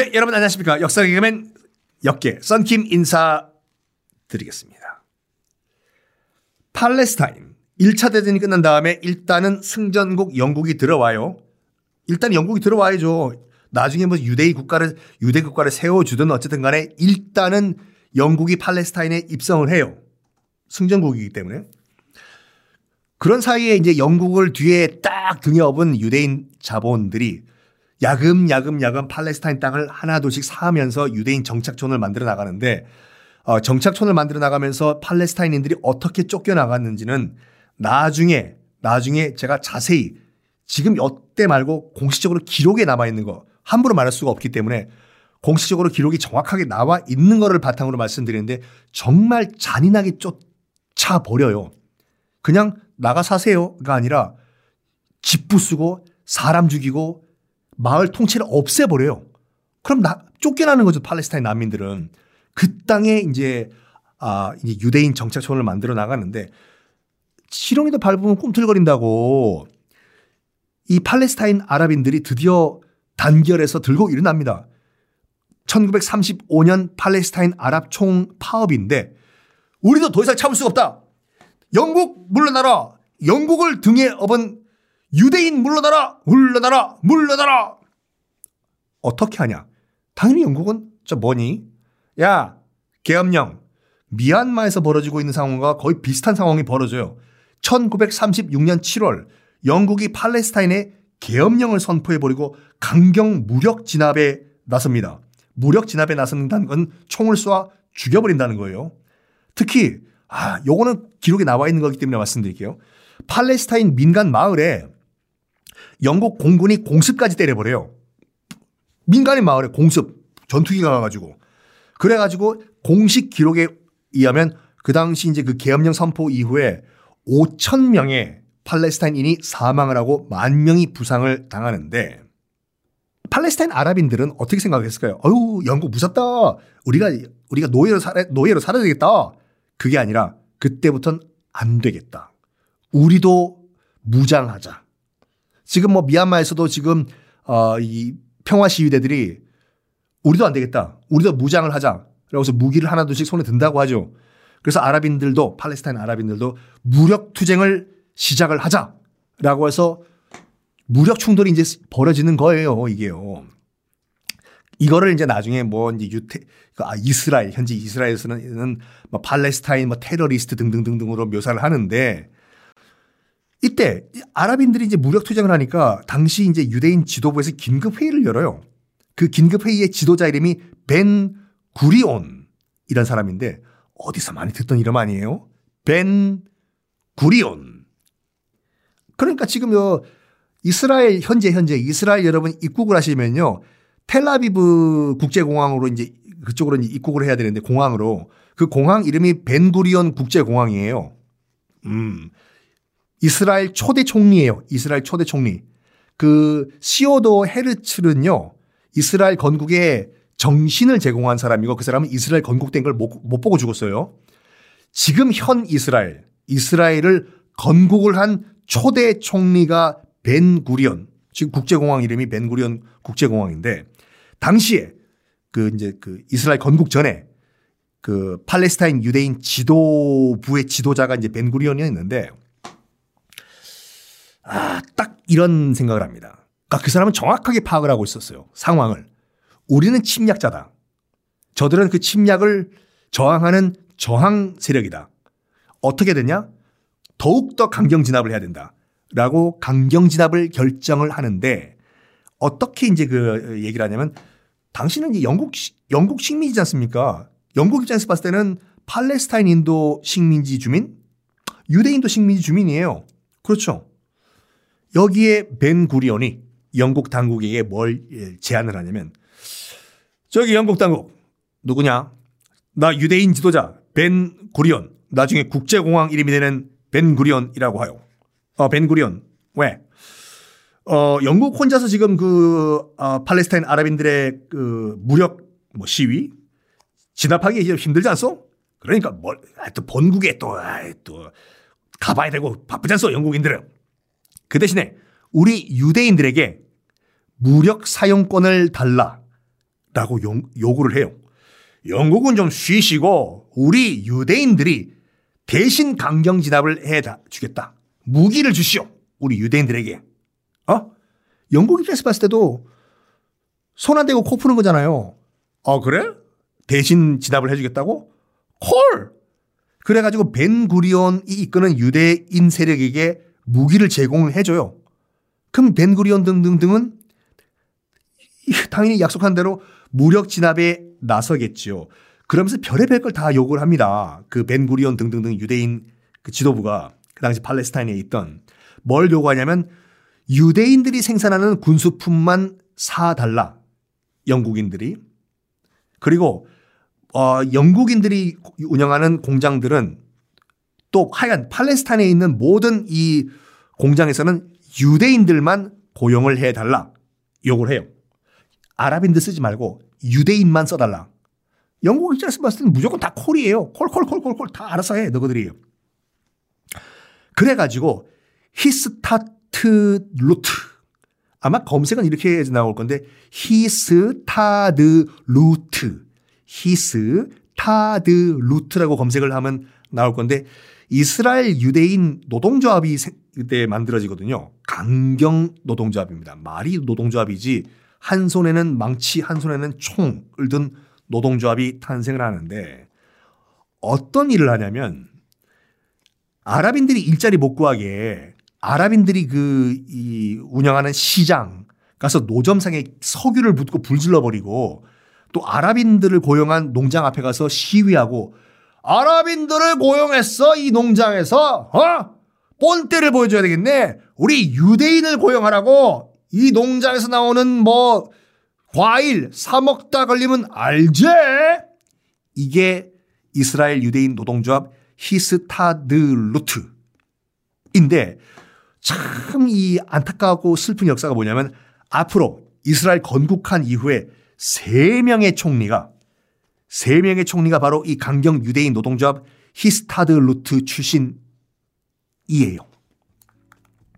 네, 여러분 안녕하십니까. 역사 개그맨 역계 썬킴 인사드리겠습니다. 팔레스타인 1차 대전이 끝난 다음에 일단은 승전국 영국이 들어와요. 일단 영국이 들어와야죠. 나중에 뭐 유대인 국가를 유대 국가를 세워주든 어쨌든 간에 일단은 영국이 팔레스타인에 입성을 해요. 승전국이기 때문에. 그런 사이에 이제 영국을 뒤에 딱 등에 업은 유대인 자본들이 야금야금 야금 팔레스타인 땅을 하나둘씩 사면서 유대인 정착촌을 만들어 나가는데 어, 정착촌을 만들어 나가면서 팔레스타인인들이 어떻게 쫓겨 나갔는지는 나중에 나중에 제가 자세히 지금 이때 말고 공식적으로 기록에 남아 있는 거 함부로 말할 수가 없기 때문에 공식적으로 기록이 정확하게 나와 있는 거를 바탕으로 말씀드리는데 정말 잔인하게 쫓아 버려요. 그냥 나가 사세요가 아니라 집 부수고 사람 죽이고 마을 통째를 없애버려요. 그럼 나, 쫓겨나는 거죠. 팔레스타인 난민들은. 그 땅에 이제, 아, 이제 유대인 정착촌을 만들어 나가는데 실용이도 밟으면 꿈틀거린다고 이 팔레스타인 아랍인들이 드디어 단결해서 들고 일어납니다. 1935년 팔레스타인 아랍 총 파업인데 우리도 더 이상 참을 수가 없다. 영국 물러나라. 영국을 등에 업은 유대인 물러나라. 물러나라. 물러나라. 어떻게 하냐? 당연히 영국은 저 뭐니? 야, 계엄령. 미얀마에서 벌어지고 있는 상황과 거의 비슷한 상황이 벌어져요. 1936년 7월 영국이 팔레스타인에 계엄령을 선포해버리고 강경 무력 진압에 나섭니다. 무력 진압에 나선다는 건 총을 쏴 죽여버린다는 거예요. 특히 아, 요거는 기록에 나와 있는 거기 때문에 말씀드릴게요. 팔레스타인 민간 마을에 영국 공군이 공습까지 때려버려요. 민간인 마을에 공습, 전투기가 가가지고. 그래가지고 공식 기록에 의하면 그 당시 이제 그 계엄령 선포 이후에 5천 명의 팔레스타인인이 사망을 하고 만 명이 부상을 당하는데 팔레스타인 아랍인들은 어떻게 생각했을까요? 어유 영국 무섭다. 우리가 우리가 노예로 살아 노예로 살아야 되겠다. 그게 아니라 그때부터는 안 되겠다. 우리도 무장하자. 지금 뭐 미얀마에서도 지금 어 이 평화 시위대들이 우리도 안 되겠다. 우리도 무장을 하자. 그래서 무기를 하나둘씩 손에 든다고 하죠. 그래서 아랍인들도 팔레스타인 아랍인들도 무력 투쟁을 시작을 하자라고 해서 무력 충돌이 이제 벌어지는 거예요, 이게요. 이거를 이제 나중에 뭐 이제 유태, 그 아, 이스라엘, 현재 이스라엘에서는 뭐 팔레스타인 뭐 테러리스트 등등등등으로 묘사를 하는데 이때 아랍인들이 이제 무력 투쟁을 하니까 당시 이제 유대인 지도부에서 긴급 회의를 열어요. 그 긴급 회의의 지도자 이름이 벤 구리온 이런 사람인데 어디서 많이 듣던 이름 아니에요? 벤 구리온. 그러니까 지금 요 이스라엘 현재 현재 이스라엘 여러분 입국을 하시면요. 텔라비브 국제공항으로 이제 그쪽으로 이제 입국을 해야 되는데 공항으로 그 공항 이름이 벤구리온 국제공항이에요. 음. 이스라엘 초대 총리예요. 이스라엘 초대 총리. 그 시오도 헤르츠는요. 이스라엘 건국에 정신을 제공한 사람이고 그 사람은 이스라엘 건국된 걸 못 보고 죽었어요. 지금 현 이스라엘, 이스라엘을 건국을 한 초대 총리가 벤 구리온, 지금 국제공항 이름이 벤 구리온 국제공항인데 당시에 그 이제 그 이스라엘 건국 전에 그 팔레스타인 유대인 지도부의 지도자가 이제 벤 구리온이었는데 아, 딱 이런 생각을 합니다. 그러니까 그 사람은 정확하게 파악을 하고 있었어요. 상황을. 우리는 침략자다. 저들은 그 침략을 저항하는 저항 세력이다. 어떻게 되냐? 더욱더 강경 진압을 해야 된다. 라고 강경 진압을 결정을 하는데 어떻게 이제 그 얘기를 하냐면 당신은 이제 영국, 영국 식민지지 않습니까? 영국 입장에서 봤을 때는 팔레스타인인도 식민지 주민, 유대인도 식민지 주민이에요. 그렇죠. 여기에 벤 구리온이 영국 당국에게 뭘 제안을 하냐면 저기 영국 당국 누구냐? 나 유대인 지도자 벤 구리온 나중에 국제공항 이름이 되는 벤 구리온이라고 하요. 어, 벤 구리온 왜? 어, 영국 혼자서 지금 그 어, 팔레스타인 아랍인들의 그 무력 뭐 시위 진압하기 힘들지 않소? 그러니까 뭘, 아, 또 본국에 또, 아, 또 가봐야 되고 바쁘지 않소? 영국인들은. 그 대신에 우리 유대인들에게 무력 사용권을 달라 라고 용, 요구를 해요. 영국은 좀 쉬시고 우리 유대인들이 대신 강경 진압을 해 주겠다. 무기를 주시오. 우리 유대인들에게. 어? 영국 입장에서 봤을 때도 손 안 대고 코 푸는 거잖아요. 어, 그래? 대신 진압을 해주겠다고? 콜! 그래가지고 벤 구리온이 이끄는 유대인 세력에게 무기를 제공해줘요. 그럼 벤 구리온 등등등은 당연히 약속한 대로 무력 진압에 나서겠죠. 그러면서 별의별 걸 다 요구를 합니다. 그 벤구리온 등등등 유대인 그 지도부가 그 당시 팔레스타인에 있던 뭘 요구하냐면 유대인들이 생산하는 군수품만 사달라. 영국인들이. 그리고 어, 영국인들이 운영하는 공장들은 또 하여간 팔레스타인에 있는 모든 이 공장에서는 유대인들만 고용을 해달라. 요구를 해요. 아랍인들 쓰지 말고 유대인만 써달라. 영국 입장에서 봤을 때는 무조건 다 콜이에요. 콜, 콜, 콜, 콜, 콜. 다 알아서 해, 너희들이. 그래가지고 히스타트 루트. 아마 검색은 이렇게 나올 건데 히스타드 루트. 히스타드 루트라고 검색을 하면 나올 건데 이스라엘 유대인 노동조합이 그때 만들어지거든요. 강경 노동조합입니다. 말이 노동조합이지 한 손에는 망치, 한 손에는 총을 든 노동조합이 탄생을 하는데 어떤 일을 하냐면 아랍인들이 일자리 못 구하게 아랍인들이 그 이 운영하는 시장 가서 노점상에 석유를 붓고 불질러 버리고 또 아랍인들을 고용한 농장 앞에 가서 시위하고 아랍인들을 고용했어 이 농장에서. 어? 본때를 보여줘야 되겠네. 우리 유대인을 고용하라고. 이 농장에서 나오는 뭐 과일 사 먹다 걸리면 알제? 이게 이스라엘 유대인 노동조합 히스타드루트인데 참 이 안타까웠고 슬픈 역사가 뭐냐면 앞으로 이스라엘 건국한 이후에 세 명의 총리가 세 명의 총리가 바로 이 강경 유대인 노동조합 히스타드 루트 출신이에요.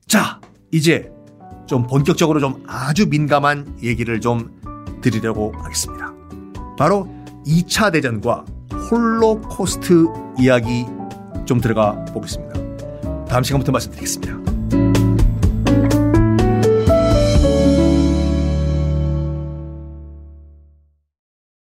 자, 이제 좀 본격적으로 좀 아주 민감한 얘기를 좀 드리려고 하겠습니다. 바로 2차 대전과 홀로코스트 이야기 좀 들어가 보겠습니다. 다음 시간부터 말씀드리겠습니다.